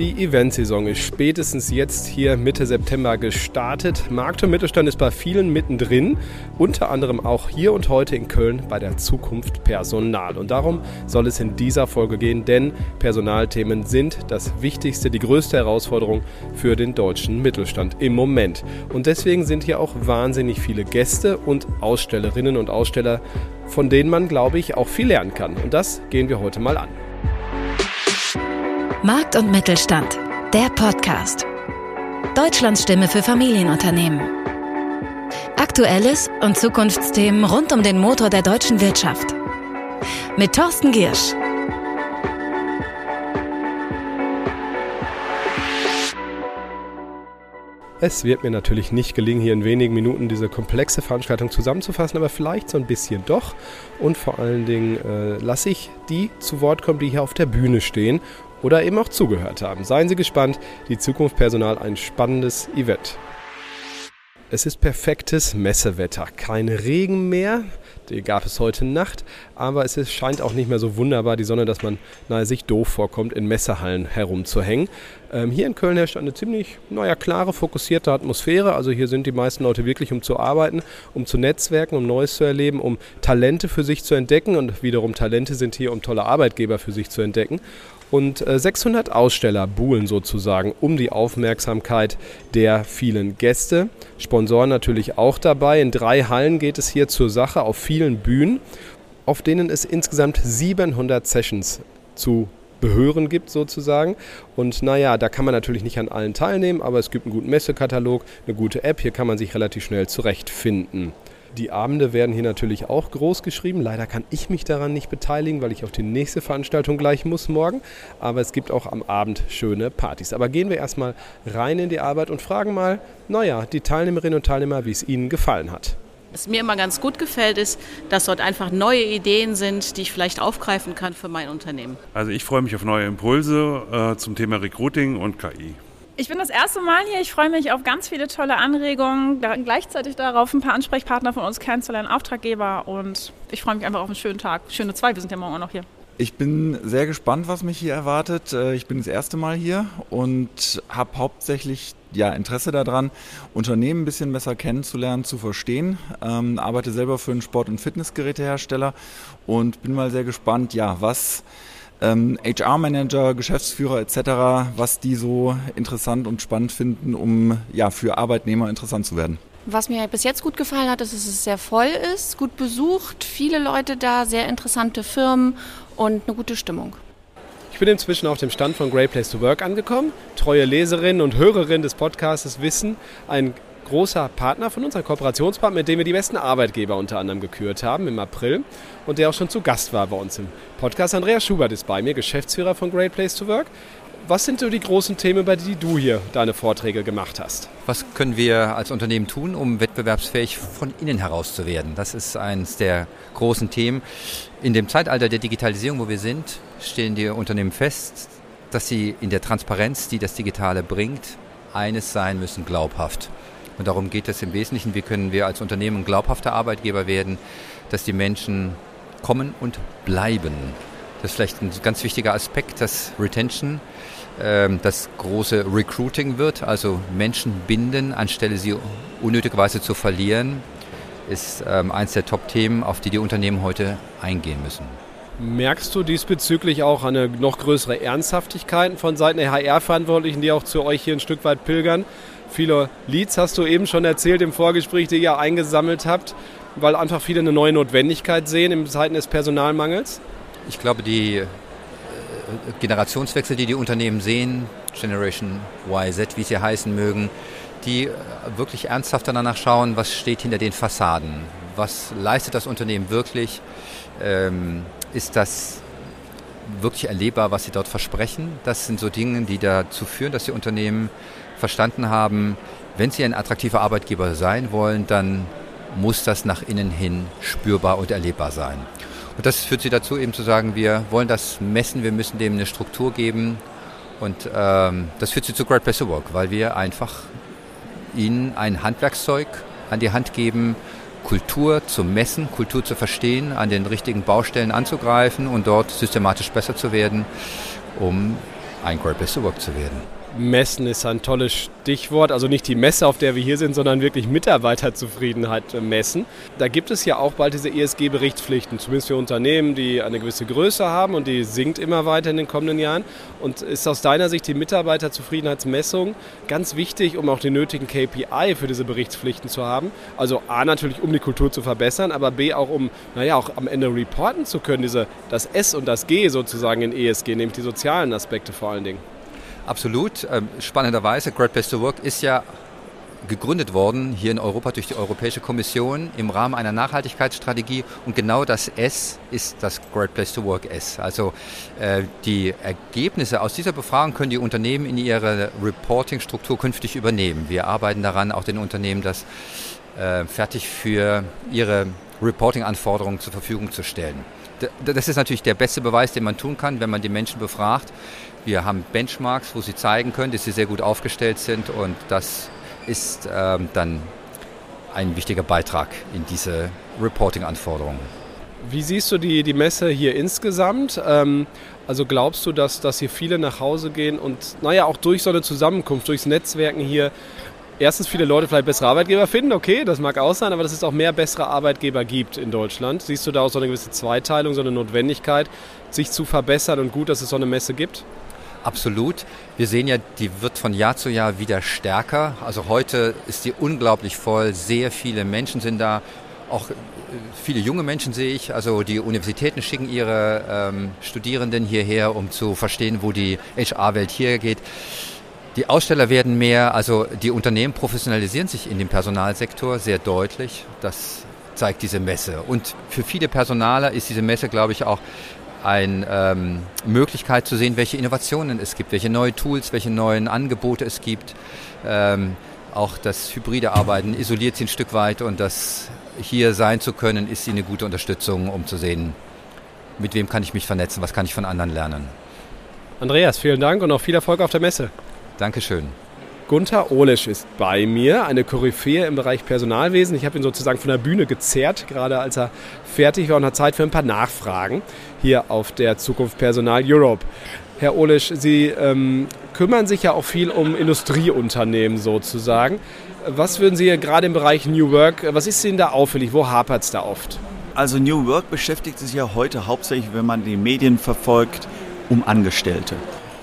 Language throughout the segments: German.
Die Eventsaison ist spätestens jetzt hier Mitte September gestartet. Markt und Mittelstand ist bei vielen mittendrin, unter anderem auch hier und heute in Köln bei der Zukunft Personal. Und darum soll es in dieser Folge gehen, denn Personalthemen sind das Wichtigste, die größte Herausforderung für den deutschen Mittelstand im Moment. Und deswegen sind hier auch wahnsinnig viele Gäste und Ausstellerinnen und Aussteller, von denen man, glaube ich, auch viel lernen kann. Und das gehen wir heute mal an. Markt und Mittelstand, der Podcast. Deutschlands Stimme für Familienunternehmen. Aktuelles und Zukunftsthemen rund um den Motor der deutschen Wirtschaft. Mit Thorsten Giersch. Es wird mir natürlich nicht gelingen, hier in wenigen Minuten diese komplexe Veranstaltung zusammenzufassen, aber vielleicht so ein bisschen doch. Und vor allen Dingen äh, lasse ich die zu Wort kommen, die hier auf der Bühne stehen oder eben auch zugehört haben. Seien Sie gespannt, die Zukunft Personal ein spannendes Event. Es ist perfektes Messewetter. Kein Regen mehr, den gab es heute Nacht, aber es ist, scheint auch nicht mehr so wunderbar die Sonne, dass man nahe sich doof vorkommt, in Messehallen herumzuhängen. Ähm, hier in Köln herrscht eine ziemlich, naja, klare, fokussierte Atmosphäre. Also hier sind die meisten Leute wirklich, um zu arbeiten, um zu netzwerken, um Neues zu erleben, um Talente für sich zu entdecken und wiederum Talente sind hier, um tolle Arbeitgeber für sich zu entdecken. Und 600 äh, Aussteller buhlen sozusagen um die Aufmerksamkeit der vielen Gäste. Sponsoren natürlich auch dabei. In drei Hallen geht es hier zur Sache auf vielen Bühnen, auf denen es insgesamt 700 Sessions zu behören gibt sozusagen. Und naja, da kann man natürlich nicht an allen teilnehmen, aber es gibt einen guten Messekatalog, eine gute App, hier kann man sich relativ schnell zurechtfinden. Die Abende werden hier natürlich auch groß geschrieben. Leider kann ich mich daran nicht beteiligen, weil ich auf die nächste Veranstaltung gleich muss morgen. Aber es gibt auch am Abend schöne Partys. Aber gehen wir erstmal rein in die Arbeit und fragen mal, naja, die Teilnehmerinnen und Teilnehmer, wie es ihnen gefallen hat. Was mir immer ganz gut gefällt, ist, dass dort einfach neue Ideen sind, die ich vielleicht aufgreifen kann für mein Unternehmen. Also ich freue mich auf neue Impulse äh, zum Thema Recruiting und KI. Ich bin das erste Mal hier. Ich freue mich auf ganz viele tolle Anregungen, gleichzeitig darauf, ein paar Ansprechpartner von uns kennenzulernen, Auftraggeber. Und ich freue mich einfach auf einen schönen Tag. Schöne zwei, wir sind ja morgen auch noch hier. Ich bin sehr gespannt, was mich hier erwartet. Äh, ich bin das erste Mal hier und habe hauptsächlich ja, Interesse daran, Unternehmen ein bisschen besser kennenzulernen, zu verstehen. Ähm, arbeite selber für einen Sport- und Fitnessgerätehersteller und bin mal sehr gespannt, ja, was ähm, HR-Manager, Geschäftsführer etc., was die so interessant und spannend finden, um ja, für Arbeitnehmer interessant zu werden. Was mir bis jetzt gut gefallen hat, ist, dass es sehr voll ist, gut besucht, viele Leute da, sehr interessante Firmen und eine gute Stimmung. Ich bin inzwischen auf dem Stand von Great Place to Work angekommen. Treue Leserinnen und Hörerinnen des Podcasts wissen, ein großer Partner von uns, ein Kooperationspartner, mit dem wir die besten Arbeitgeber unter anderem gekürt haben im April und der auch schon zu Gast war bei uns im Podcast. Andreas Schubert ist bei mir, Geschäftsführer von Great Place to Work. Was sind so die großen Themen, bei denen du hier deine Vorträge gemacht hast? Was können wir als Unternehmen tun, um wettbewerbsfähig von innen heraus zu werden? Das ist eines der großen Themen. In dem Zeitalter der Digitalisierung, wo wir sind, stellen die Unternehmen fest, dass sie in der Transparenz, die das Digitale bringt, eines sein müssen, glaubhaft. Und darum geht es im Wesentlichen, wie können wir als Unternehmen glaubhafter Arbeitgeber werden, dass die Menschen kommen und bleiben. Das ist vielleicht ein ganz wichtiger Aspekt, dass Retention ähm, das große Recruiting wird, also Menschen binden, anstelle sie unnötigerweise zu verlieren, ist ähm, eines der Top-Themen, auf die die Unternehmen heute eingehen müssen. Merkst du diesbezüglich auch eine noch größere Ernsthaftigkeit von Seiten der HR-Verantwortlichen, die auch zu euch hier ein Stück weit pilgern? Viele Leads hast du eben schon erzählt im Vorgespräch, die ihr eingesammelt habt, weil einfach viele eine neue Notwendigkeit sehen im Zeiten des Personalmangels? Ich glaube, die äh, Generationswechsel, die die Unternehmen sehen, Generation YZ, wie sie heißen mögen, die äh, wirklich ernsthaft danach schauen, was steht hinter den Fassaden, was leistet das Unternehmen wirklich, ähm, ist das wirklich erlebbar, was sie dort versprechen. Das sind so Dinge, die dazu führen, dass die Unternehmen verstanden haben, wenn sie ein attraktiver Arbeitgeber sein wollen, dann muss das nach innen hin spürbar und erlebbar sein. Und das führt sie dazu, eben zu sagen, wir wollen das messen, wir müssen dem eine Struktur geben. Und ähm, das führt sie zu Great Place to Work, weil wir einfach ihnen ein Handwerkszeug an die Hand geben, Kultur zu messen, Kultur zu verstehen, an den richtigen Baustellen anzugreifen und dort systematisch besser zu werden, um ein Great Place to Work zu werden. Messen ist ein tolles Stichwort. Also nicht die Messe, auf der wir hier sind, sondern wirklich Mitarbeiterzufriedenheit messen. Da gibt es ja auch bald diese ESG-Berichtspflichten, zumindest für Unternehmen, die eine gewisse Größe haben und die sinkt immer weiter in den kommenden Jahren. Und ist aus deiner Sicht die Mitarbeiterzufriedenheitsmessung ganz wichtig, um auch die nötigen KPI für diese Berichtspflichten zu haben? Also A natürlich, um die Kultur zu verbessern, aber B auch, um naja, auch am Ende reporten zu können, diese, das S und das G sozusagen in ESG, nämlich die sozialen Aspekte vor allen Dingen. Absolut. Ähm, spannenderweise, Great Place to Work ist ja gegründet worden hier in Europa durch die Europäische Kommission im Rahmen einer Nachhaltigkeitsstrategie und genau das S ist das Great Place to Work S. Also äh, die Ergebnisse aus dieser Befragung können die Unternehmen in ihre Reporting-Struktur künftig übernehmen. Wir arbeiten daran, auch den Unternehmen das äh, fertig für ihre Reporting-Anforderungen zur Verfügung zu stellen. Das ist natürlich der beste Beweis, den man tun kann, wenn man die Menschen befragt. Wir haben Benchmarks, wo sie zeigen können, dass sie sehr gut aufgestellt sind und das ist ähm, dann ein wichtiger Beitrag in diese Reporting-Anforderungen. Wie siehst du die, die Messe hier insgesamt? Ähm, also glaubst du, dass, dass hier viele nach Hause gehen und naja, auch durch so eine Zusammenkunft, durchs Netzwerken hier erstens viele Leute vielleicht bessere Arbeitgeber finden, okay, das mag auch sein, aber dass es auch mehr bessere Arbeitgeber gibt in Deutschland. Siehst du da auch so eine gewisse Zweiteilung, so eine Notwendigkeit, sich zu verbessern und gut, dass es so eine Messe gibt? Absolut. Wir sehen ja, die wird von Jahr zu Jahr wieder stärker. Also heute ist die unglaublich voll. Sehr viele Menschen sind da. Auch äh, viele junge Menschen sehe ich. Also die Universitäten schicken ihre ähm, Studierenden hierher, um zu verstehen, wo die HR-Welt hier geht. Die Aussteller werden mehr, also die Unternehmen professionalisieren sich in dem Personalsektor sehr deutlich. Das zeigt diese Messe. Und für viele Personaler ist diese Messe, glaube ich, auch eine ähm, Möglichkeit zu sehen, welche Innovationen es gibt, welche neue Tools, welche neuen Angebote es gibt. Ähm, auch das hybride Arbeiten isoliert sie ein Stück weit und das hier sein zu können, ist sie eine gute Unterstützung, um zu sehen, mit wem kann ich mich vernetzen, was kann ich von anderen lernen. Andreas, vielen Dank und auch viel Erfolg auf der Messe. Dankeschön. Gunther Olesch ist bei mir, eine Koryphäe im Bereich Personalwesen. Ich habe ihn sozusagen von der Bühne gezerrt, gerade als er fertig war und hat Zeit für ein paar Nachfragen hier auf der Zukunft Personal Europe. Herr Olesch, Sie ähm, kümmern sich ja auch viel um Industrieunternehmen sozusagen. Was würden Sie gerade im Bereich New Work, was ist Ihnen da auffällig? Wo hapert es da oft? Also New Work beschäftigt sich ja heute hauptsächlich, wenn man die Medien verfolgt, um Angestellte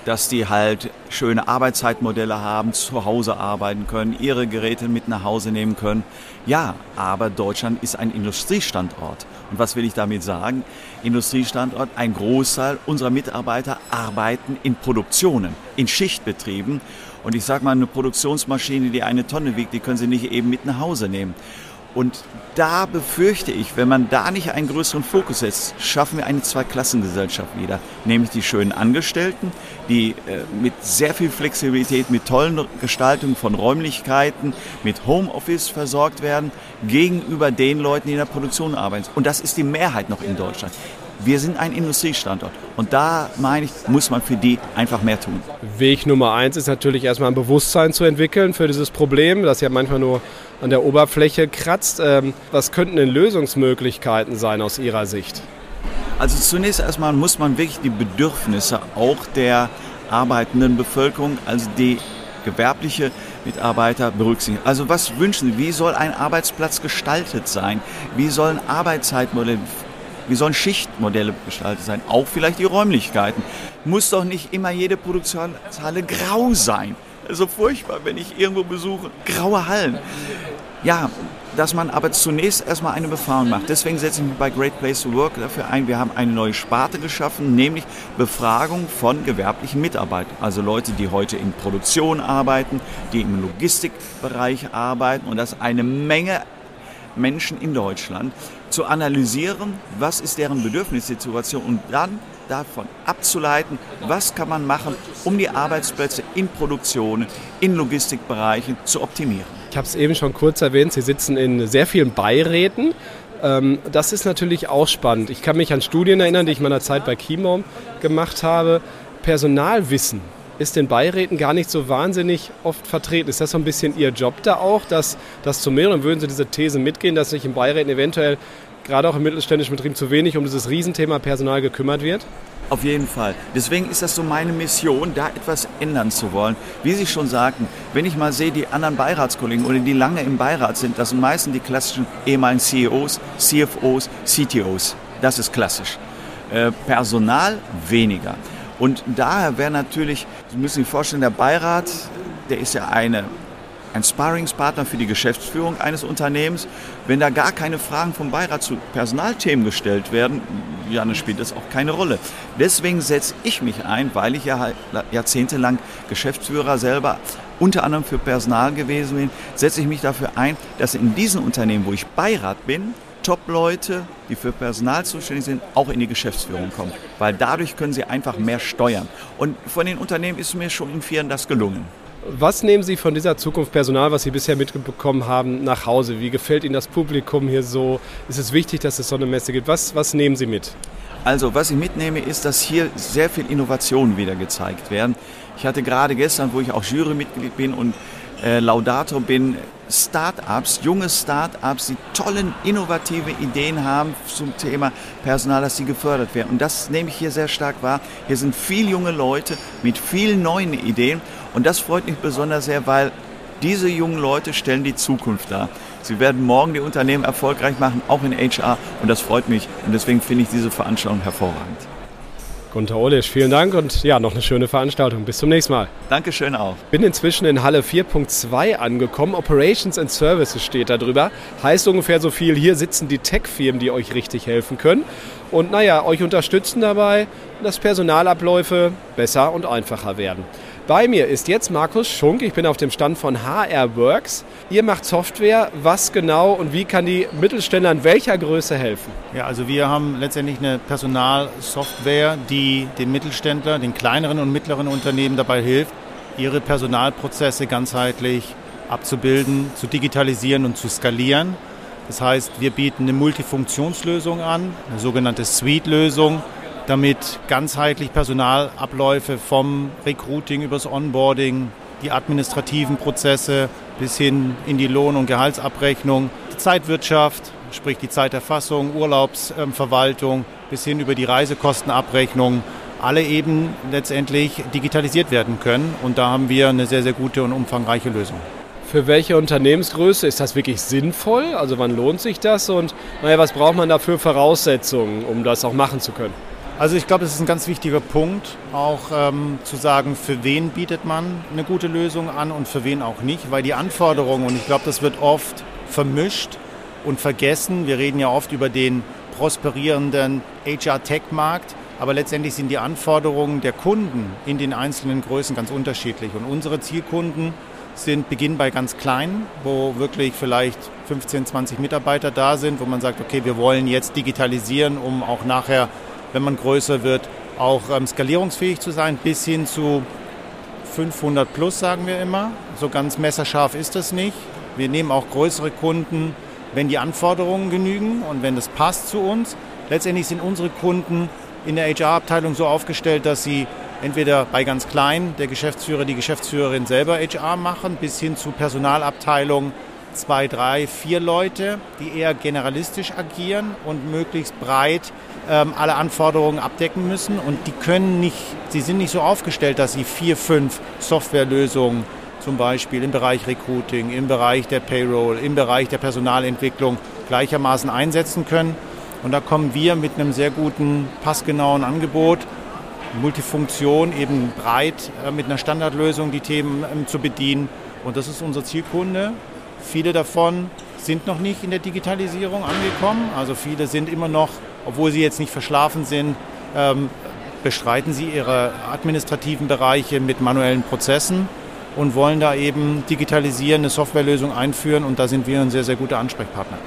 dass die halt schöne Arbeitszeitmodelle haben, zu Hause arbeiten können, ihre Geräte mit nach Hause nehmen können. Ja, aber Deutschland ist ein Industriestandort. Und was will ich damit sagen? Industriestandort, ein Großteil unserer Mitarbeiter arbeiten in Produktionen, in Schichtbetrieben. Und ich sage mal, eine Produktionsmaschine, die eine Tonne wiegt, die können Sie nicht eben mit nach Hause nehmen. Und da befürchte ich, wenn man da nicht einen größeren Fokus setzt, schaffen wir eine Zweiklassengesellschaft wieder. Nämlich die schönen Angestellten, die äh, mit sehr viel Flexibilität, mit tollen Gestaltungen von Räumlichkeiten, mit Homeoffice versorgt werden, gegenüber den Leuten, die in der Produktion arbeiten. Und das ist die Mehrheit noch in Deutschland. Wir sind ein Industriestandort und da meine ich, muss man für die einfach mehr tun. Weg Nummer eins ist natürlich erstmal ein Bewusstsein zu entwickeln für dieses Problem, das ja manchmal nur an der Oberfläche kratzt. Ähm, was könnten denn Lösungsmöglichkeiten sein aus Ihrer Sicht? Also zunächst erstmal muss man wirklich die Bedürfnisse auch der arbeitenden Bevölkerung, also die gewerbliche Mitarbeiter berücksichtigen. Also was wünschen Sie? Wie soll ein Arbeitsplatz gestaltet sein? Wie sollen Arbeitszeitmodelle wie sollen Schichtmodelle gestaltet sein? Auch vielleicht die Räumlichkeiten. Muss doch nicht immer jede Produktionshalle grau sein. Also furchtbar, wenn ich irgendwo besuche, graue Hallen. Ja, dass man aber zunächst erstmal eine Befragung macht. Deswegen setze ich mich bei Great Place to Work dafür ein. Wir haben eine neue Sparte geschaffen, nämlich Befragung von gewerblichen Mitarbeitern. Also Leute, die heute in Produktion arbeiten, die im Logistikbereich arbeiten und das eine Menge Menschen in Deutschland zu analysieren, was ist deren Bedürfnissituation und dann davon abzuleiten, was kann man machen, um die Arbeitsplätze in Produktionen, in Logistikbereichen zu optimieren. Ich habe es eben schon kurz erwähnt, Sie sitzen in sehr vielen Beiräten. Ähm, das ist natürlich auch spannend. Ich kann mich an Studien erinnern, die ich meiner Zeit bei Chemom gemacht habe. Personalwissen ist in Beiräten gar nicht so wahnsinnig oft vertreten. Ist das so ein bisschen Ihr Job da auch, dass das zu mehreren würden Sie diese These mitgehen, dass sich in Beiräten eventuell gerade auch im mittelständischen Betrieb zu wenig um dieses Riesenthema Personal gekümmert wird? Auf jeden Fall. Deswegen ist das so meine Mission, da etwas ändern zu wollen. Wie Sie schon sagten, wenn ich mal sehe, die anderen Beiratskollegen oder die lange im Beirat sind, das sind meistens die klassischen ehemaligen CEOs, CFOs, CTOs. Das ist klassisch. Äh, Personal weniger. Und daher wäre natürlich, Sie müssen sich vorstellen, der Beirat, der ist ja eine ein Sparringspartner für die Geschäftsführung eines Unternehmens. Wenn da gar keine Fragen vom Beirat zu Personalthemen gestellt werden, ja, dann spielt das auch keine Rolle. Deswegen setze ich mich ein, weil ich ja jahrzehntelang Geschäftsführer selber unter anderem für Personal gewesen bin, setze ich mich dafür ein, dass in diesen Unternehmen, wo ich Beirat bin, Top-Leute, die für Personal zuständig sind, auch in die Geschäftsführung kommen. Weil dadurch können sie einfach mehr steuern. Und von den Unternehmen ist mir schon in vielen das gelungen. Was nehmen Sie von dieser Zukunft Personal, was Sie bisher mitbekommen haben, nach Hause? Wie gefällt Ihnen das Publikum hier so? Ist es wichtig, dass es so eine Messe gibt? Was, was nehmen Sie mit? Also, was ich mitnehme, ist, dass hier sehr viel Innovationen wieder gezeigt werden. Ich hatte gerade gestern, wo ich auch Jurymitglied bin und äh, Laudator bin, Start-ups, junge Start-ups, die tollen, innovative Ideen haben zum Thema Personal, dass sie gefördert werden. Und das nehme ich hier sehr stark wahr. Hier sind viele junge Leute mit vielen neuen Ideen. Und das freut mich besonders sehr, weil diese jungen Leute stellen die Zukunft dar. Sie werden morgen die Unternehmen erfolgreich machen, auch in HR. Und das freut mich. Und deswegen finde ich diese Veranstaltung hervorragend. Gunter Olisch, vielen Dank und ja, noch eine schöne Veranstaltung. Bis zum nächsten Mal. Dankeschön auch. Bin inzwischen in Halle 4.2 angekommen. Operations and Services steht da drüber. Heißt ungefähr so viel, hier sitzen die Tech-Firmen, die euch richtig helfen können. Und naja, euch unterstützen dabei, dass Personalabläufe besser und einfacher werden. Bei mir ist jetzt Markus Schunk. Ich bin auf dem Stand von HR Works. Ihr macht Software. Was genau und wie kann die Mittelständler in welcher Größe helfen? Ja, also wir haben letztendlich eine Personalsoftware, die den Mittelständler, den kleineren und mittleren Unternehmen dabei hilft, ihre Personalprozesse ganzheitlich abzubilden, zu digitalisieren und zu skalieren. Das heißt, wir bieten eine Multifunktionslösung an, eine sogenannte Suite-Lösung, damit ganzheitlich Personalabläufe vom Recruiting übers Onboarding, die administrativen Prozesse bis hin in die Lohn- und Gehaltsabrechnung, die Zeitwirtschaft, sprich die Zeiterfassung, Urlaubsverwaltung bis hin über die Reisekostenabrechnung, alle eben letztendlich digitalisiert werden können. Und da haben wir eine sehr, sehr gute und umfangreiche Lösung. Für welche Unternehmensgröße ist das wirklich sinnvoll? Also wann lohnt sich das und naja, was braucht man da für Voraussetzungen, um das auch machen zu können? Also ich glaube, es ist ein ganz wichtiger Punkt, auch ähm, zu sagen, für wen bietet man eine gute Lösung an und für wen auch nicht, weil die Anforderungen, und ich glaube, das wird oft vermischt und vergessen, wir reden ja oft über den prosperierenden HR-Tech-Markt, aber letztendlich sind die Anforderungen der Kunden in den einzelnen Größen ganz unterschiedlich. Und unsere Zielkunden sind beginnen bei ganz kleinen, wo wirklich vielleicht 15, 20 Mitarbeiter da sind, wo man sagt, okay, wir wollen jetzt digitalisieren, um auch nachher wenn man größer wird, auch ähm, skalierungsfähig zu sein, bis hin zu 500 plus, sagen wir immer. So ganz messerscharf ist das nicht. Wir nehmen auch größere Kunden, wenn die Anforderungen genügen und wenn das passt zu uns. Letztendlich sind unsere Kunden in der HR-Abteilung so aufgestellt, dass sie entweder bei ganz klein der Geschäftsführer, die Geschäftsführerin selber HR machen, bis hin zu Personalabteilungen, zwei, drei, vier Leute, die eher generalistisch agieren und möglichst breit ähm, alle Anforderungen abdecken müssen. Und die können nicht, sie sind nicht so aufgestellt, dass sie vier, fünf Softwarelösungen zum Beispiel im Bereich Recruiting, im Bereich der Payroll, im Bereich der Personalentwicklung gleichermaßen einsetzen können. Und da kommen wir mit einem sehr guten, passgenauen Angebot, Multifunktion, eben breit äh, mit einer Standardlösung die Themen ähm, zu bedienen. Und das ist unser Zielkunde. Viele davon sind noch nicht in der Digitalisierung angekommen. Also viele sind immer noch, obwohl sie jetzt nicht verschlafen sind, ähm, bestreiten sie ihre administrativen Bereiche mit manuellen Prozessen und wollen da eben digitalisieren, eine Softwarelösung einführen und da sind wir ein sehr, sehr guter Ansprechpartner.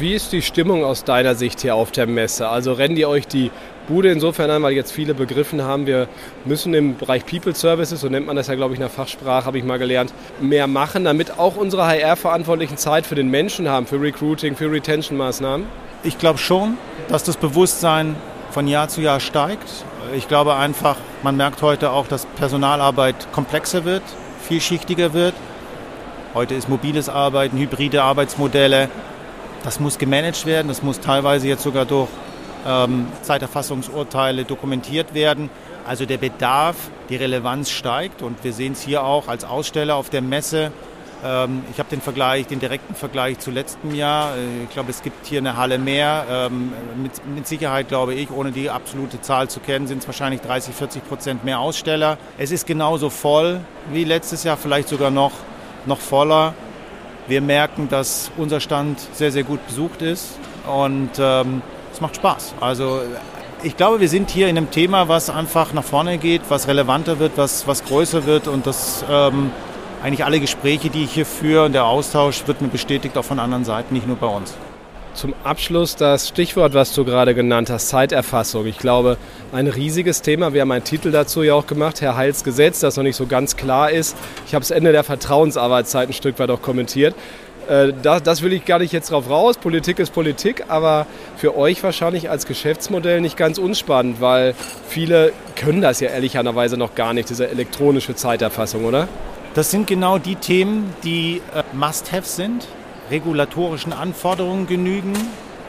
Wie ist die Stimmung aus deiner Sicht hier auf der Messe? Also rennen die euch die Bude insofern an, weil jetzt viele begriffen haben, wir müssen im Bereich People Services, so nennt man das ja, glaube ich, in der Fachsprache, habe ich mal gelernt, mehr machen, damit auch unsere HR-Verantwortlichen Zeit für den Menschen haben, für Recruiting, für Retention-Maßnahmen? Ich glaube schon, dass das Bewusstsein von Jahr zu Jahr steigt. Ich glaube einfach, man merkt heute auch, dass Personalarbeit komplexer wird, vielschichtiger wird. Heute ist mobiles Arbeiten, hybride Arbeitsmodelle. Das muss gemanagt werden, das muss teilweise jetzt sogar durch ähm, Zeiterfassungsurteile dokumentiert werden. Also der Bedarf, die Relevanz steigt und wir sehen es hier auch als Aussteller auf der Messe. Ähm, ich habe den Vergleich, den direkten Vergleich zu letztem Jahr. Äh, ich glaube, es gibt hier eine Halle mehr. Ähm, mit, mit, Sicherheit glaube ich, ohne die absolute Zahl zu kennen, sind es wahrscheinlich 30, 40 Prozent mehr Aussteller. Es ist genauso voll wie letztes Jahr, vielleicht sogar noch, noch voller. Wir merken, dass unser Stand sehr, sehr gut besucht ist und ähm, es macht Spaß. Also ich glaube, wir sind hier in einem Thema, was einfach nach vorne geht, was relevanter wird, was, was größer wird und das ähm, eigentlich alle Gespräche, die ich hier führe und der Austausch wird mir bestätigt auch von anderen Seiten, nicht nur bei uns. Zum Abschluss das Stichwort, was du gerade genannt hast, Zeiterfassung. Ich glaube, ein riesiges Thema. Wir haben einen Titel dazu ja auch gemacht, Herr Heils Gesetz, das noch nicht so ganz klar ist. Ich habe das Ende der Vertrauensarbeitszeit ein Stück weit auch kommentiert. Äh, das, das, will ich gar nicht jetzt drauf raus. Politik ist Politik, aber für euch wahrscheinlich als Geschäftsmodell nicht ganz unspannend, weil viele können das ja ehrlicherweise noch gar nicht, diese elektronische Zeiterfassung, oder? Das sind genau die Themen, die äh, Must-Have sind, regulatorischen Anforderungen genügen.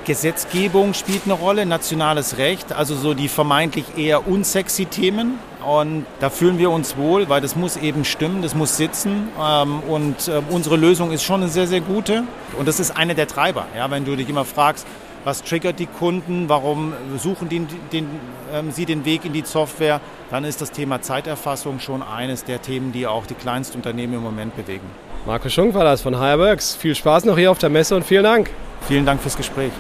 Gesetzgebung spielt eine Rolle, nationales Recht, also so die vermeintlich eher unsexy Themen. Und da fühlen wir uns wohl, weil das muss eben stimmen, das muss sitzen. Ähm, und äh, unsere Lösung ist schon eine sehr, sehr gute. Und das ist eine der Treiber. Ja, wenn du dich immer fragst, was triggert die Kunden, warum suchen die, den, ähm, sie den Weg in die Software, dann ist das Thema Zeiterfassung schon eines der Themen, die auch die Kleinstunternehmen im Moment bewegen. Marco Schunk war das von HRWorks. Viel Spaß noch hier auf der Messe und vielen Dank. Vielen Dank fürs Gespräch.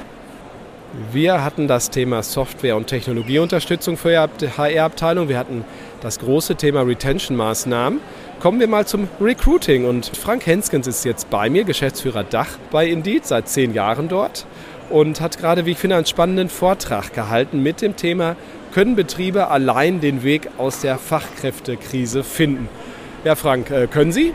Wir hatten das Thema Software- und Technologieunterstützung für die HR-Abteilung. Wir hatten das große Thema Retention-Maßnahmen. Kommen wir mal zum Recruiting. Und Frank Henskens ist jetzt bei mir, Geschäftsführer Dach bei Indeed, seit zehn Jahren dort und hat gerade, wie ich finde, einen spannenden Vortrag gehalten mit dem Thema, können Betriebe allein den Weg aus der Fachkräftekrise finden? Ja, Frank, äh, können Sie?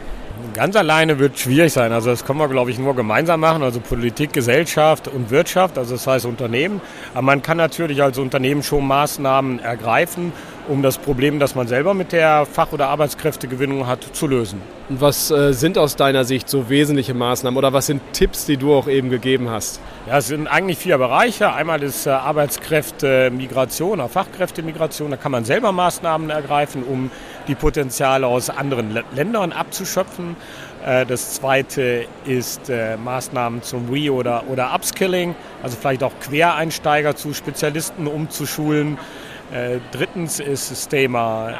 Ganz alleine wird schwierig sein. Also das können wir, glaube ich, nur gemeinsam machen. Also Politik, Gesellschaft und Wirtschaft, also das heißt Unternehmen. Aber man kann natürlich als Unternehmen schon Maßnahmen ergreifen, um das Problem, das man selber mit der Fach- oder Arbeitskräftegewinnung hat, zu lösen. Und was äh, sind aus deiner Sicht so wesentliche Maßnahmen oder was sind Tipps, die du auch eben gegeben hast? Ja, es sind eigentlich vier Bereiche. Einmal ist äh, Arbeitskräftemigration, Fachkräftemigration. Da kann man selber Maßnahmen ergreifen, um die Potenziale aus anderen Ländern abzuschöpfen. Äh, das zweite ist äh, Maßnahmen zum Re- oder, oder Upskilling, also vielleicht auch Quereinsteiger zu Spezialisten umzuschulen. Äh, drittens ist das Thema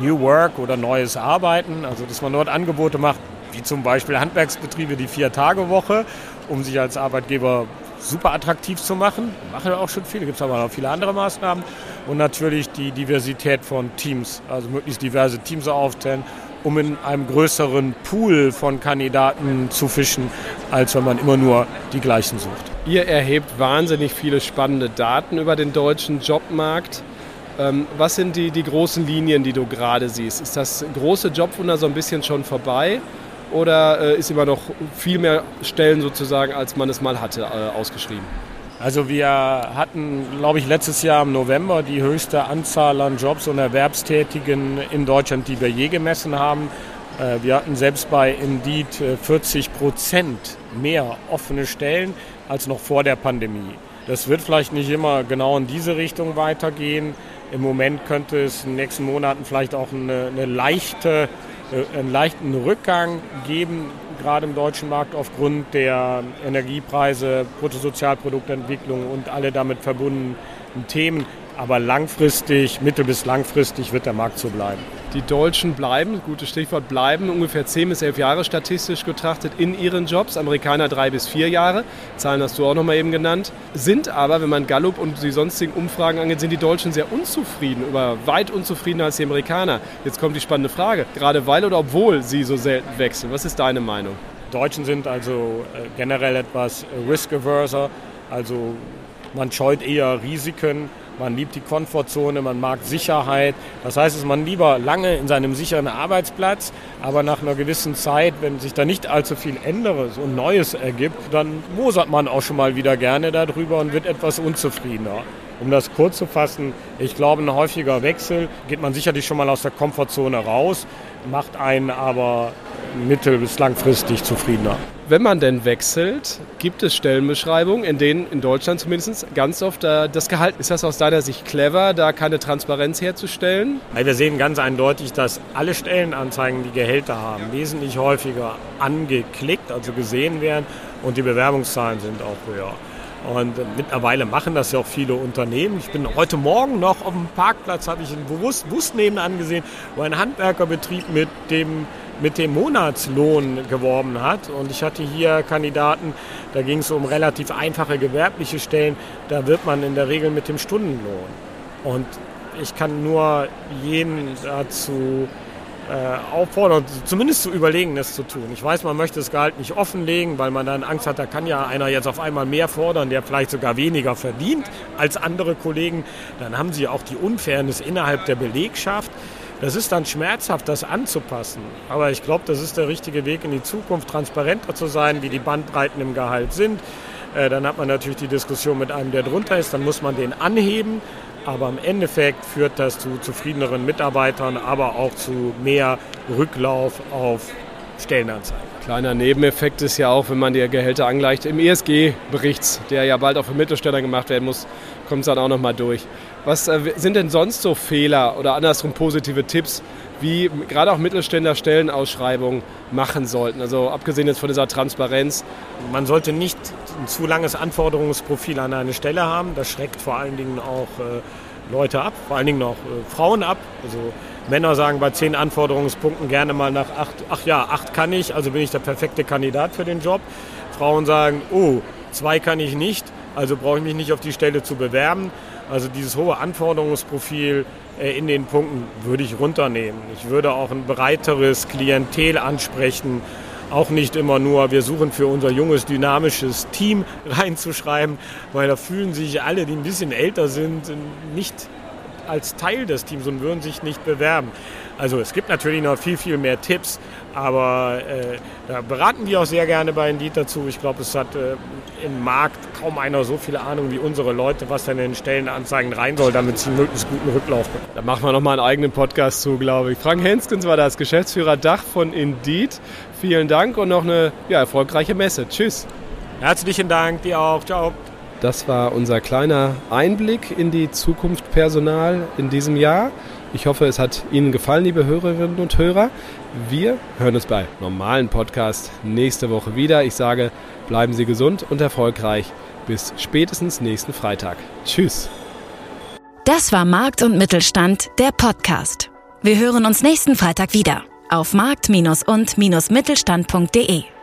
New Work oder neues Arbeiten, also dass man dort Angebote macht, wie zum Beispiel Handwerksbetriebe die Vier-Tage-Woche, um sich als Arbeitgeber super attraktiv zu machen. Machen wir auch schon viele, gibt es aber noch viele andere Maßnahmen. Und natürlich die Diversität von Teams, also möglichst diverse Teams aufstellen, um in einem größeren Pool von Kandidaten zu fischen, als wenn man immer nur die gleichen sucht. Ihr erhebt wahnsinnig viele spannende Daten über den deutschen Jobmarkt. Ähm, was sind die, die großen Linien, die du gerade siehst? Ist das große Jobwunder so ein bisschen schon vorbei? oder äh, ist immer noch viel mehr Stellen sozusagen, als man es mal hatte, äh, ausgeschrieben? Also wir hatten, glaube ich, letztes Jahr im November die höchste Anzahl an Jobs und Erwerbstätigen in Deutschland, die wir je gemessen haben. Äh, wir hatten selbst bei Indeed 40 Prozent mehr offene Stellen als noch vor der Pandemie. Das wird vielleicht nicht immer genau in diese Richtung weitergehen. Im Moment könnte es in den nächsten Monaten vielleicht auch eine, eine leichte äh, einen leichten Rückgang geben, gerade im deutschen Markt aufgrund der Energiepreise, Bruttosozialproduktentwicklung und alle damit verbundenen Themen. Aber langfristig, mittel- bis langfristig wird der Markt so bleiben. Die Deutschen bleiben, gutes Stichwort, bleiben ungefähr 10 bis 11 Jahre statistisch betrachtet in ihren Jobs. Amerikaner drei bis vier Jahre. Zahlen hast du auch noch mal eben genannt. Sind aber, wenn man Gallup und die sonstigen Umfragen angeht, sind die Deutschen sehr unzufrieden, über weit unzufriedener als die Amerikaner. Jetzt kommt die spannende Frage. Gerade weil oder obwohl sie so selten wechseln. Was ist deine Meinung? Deutschen sind also äh, generell etwas risk-averser. Also man scheut eher Risiken man liebt die Komfortzone, man mag Sicherheit. Das heißt, dass man lieber lange in seinem sicheren Arbeitsplatz, aber nach einer gewissen Zeit, wenn sich da nicht allzu viel Änderes und Neues ergibt, dann mosert man auch schon mal wieder gerne darüber und wird etwas unzufriedener. Um das kurz zu fassen, ich glaube, ein häufiger Wechsel geht man sicherlich schon mal aus der Komfortzone raus, macht einen aber mittel- bis langfristig zufriedener. Wenn man denn wechselt, gibt es Stellenbeschreibungen, in denen in Deutschland zumindest ganz oft äh, das Gehalt, ist das aus deiner Sicht clever, da keine Transparenz herzustellen? Wir sehen ganz eindeutig, dass alle Stellenanzeigen, die Gehälter haben, wesentlich häufiger angeklickt, also gesehen werden und die Bewerbungszahlen sind auch höher. Und mittlerweile machen das ja auch viele Unternehmen. Ich bin heute Morgen noch auf dem Parkplatz, habe ich einen bewusst Bus neben angesehen, wo ein Handwerkerbetrieb mit dem mit dem Monatslohn geworben hat. Und ich hatte hier Kandidaten, da ging es um relativ einfache gewerbliche Stellen, da wird man in der Regel mit dem Stundenlohn. Und ich kann nur jeden dazu äh, auffordern, zumindest zu überlegen, das zu tun. Ich weiß, man möchte das Gehalt nicht offenlegen, weil man dann Angst hat, da kann ja einer jetzt auf einmal mehr fordern, der vielleicht sogar weniger verdient als andere Kollegen. Dann haben sie auch die Unfairness innerhalb der Belegschaft. Das ist dann schmerzhaft, das anzupassen. Aber ich glaube, das ist der richtige Weg in die Zukunft, transparenter zu sein, wie die Bandbreiten im Gehalt sind. Äh, dann hat man natürlich die Diskussion mit einem, der drunter ist, dann muss man den anheben. Aber im Endeffekt führt das zu zufriedeneren Mitarbeitern, aber auch zu mehr Rücklauf auf Stellenanzeigen. Kleiner Nebeneffekt ist ja auch, wenn man die Gehälter angleicht, im ESG-Bericht, der ja bald auch für Mittelständler gemacht werden muss, kommt es dann auch nochmal durch. Was äh, sind denn sonst so Fehler oder andersrum positive Tipps, wie gerade auch Mittelständler Stellenausschreibungen machen sollten? Also abgesehen jetzt von dieser Transparenz. Man sollte nicht ein zu langes Anforderungsprofil an eine Stelle haben. Das schreckt vor allen Dingen auch äh, Leute ab, vor allen Dingen auch äh, Frauen ab. Also Männer sagen bei zehn Anforderungspunkten gerne mal nach acht, ach ja, acht kann ich, also bin ich der perfekte Kandidat für den Job. Frauen sagen, oh, zwei kann ich nicht, also brauche ich mich nicht auf die Stelle zu bewerben. Also dieses hohe Anforderungsprofil äh, in den Punkten würde ich runternehmen. Ich würde auch ein breiteres Klientel ansprechen. Auch nicht immer nur, wir suchen für unser junges, dynamisches Team reinzuschreiben, weil da fühlen sich alle, die ein bisschen älter sind, nicht als Teil des Teams und würden sich nicht bewerben. Also es gibt natürlich noch viel, viel mehr Tipps, aber äh, da beraten wir auch sehr gerne bei Indeed dazu. Ich glaube, es hat äh, im Markt kaum einer so viele Ahnung wie unsere Leute, was dann in den Stellenanzeigen rein soll, damit sie einen möglichst guten Rücklauf bekommen. Da machen wir nochmal einen eigenen Podcast zu, glaube ich. Frank Henskens war das, Geschäftsführer Dach von Indeed. Vielen Dank und noch eine ja, erfolgreiche Messe. Tschüss. Herzlichen Dank, dir auch. Ciao. Das war unser kleiner Einblick in die Zukunft Personal in diesem Jahr. Ich hoffe, es hat Ihnen gefallen, liebe Hörerinnen und Hörer. Wir hören uns bei normalen Podcast nächste Woche wieder. Ich sage, bleiben Sie gesund und erfolgreich. Bis spätestens nächsten Freitag. Tschüss. Das war Markt und Mittelstand, der Podcast. Wir hören uns nächsten Freitag wieder auf markt- und-mittelstand.de.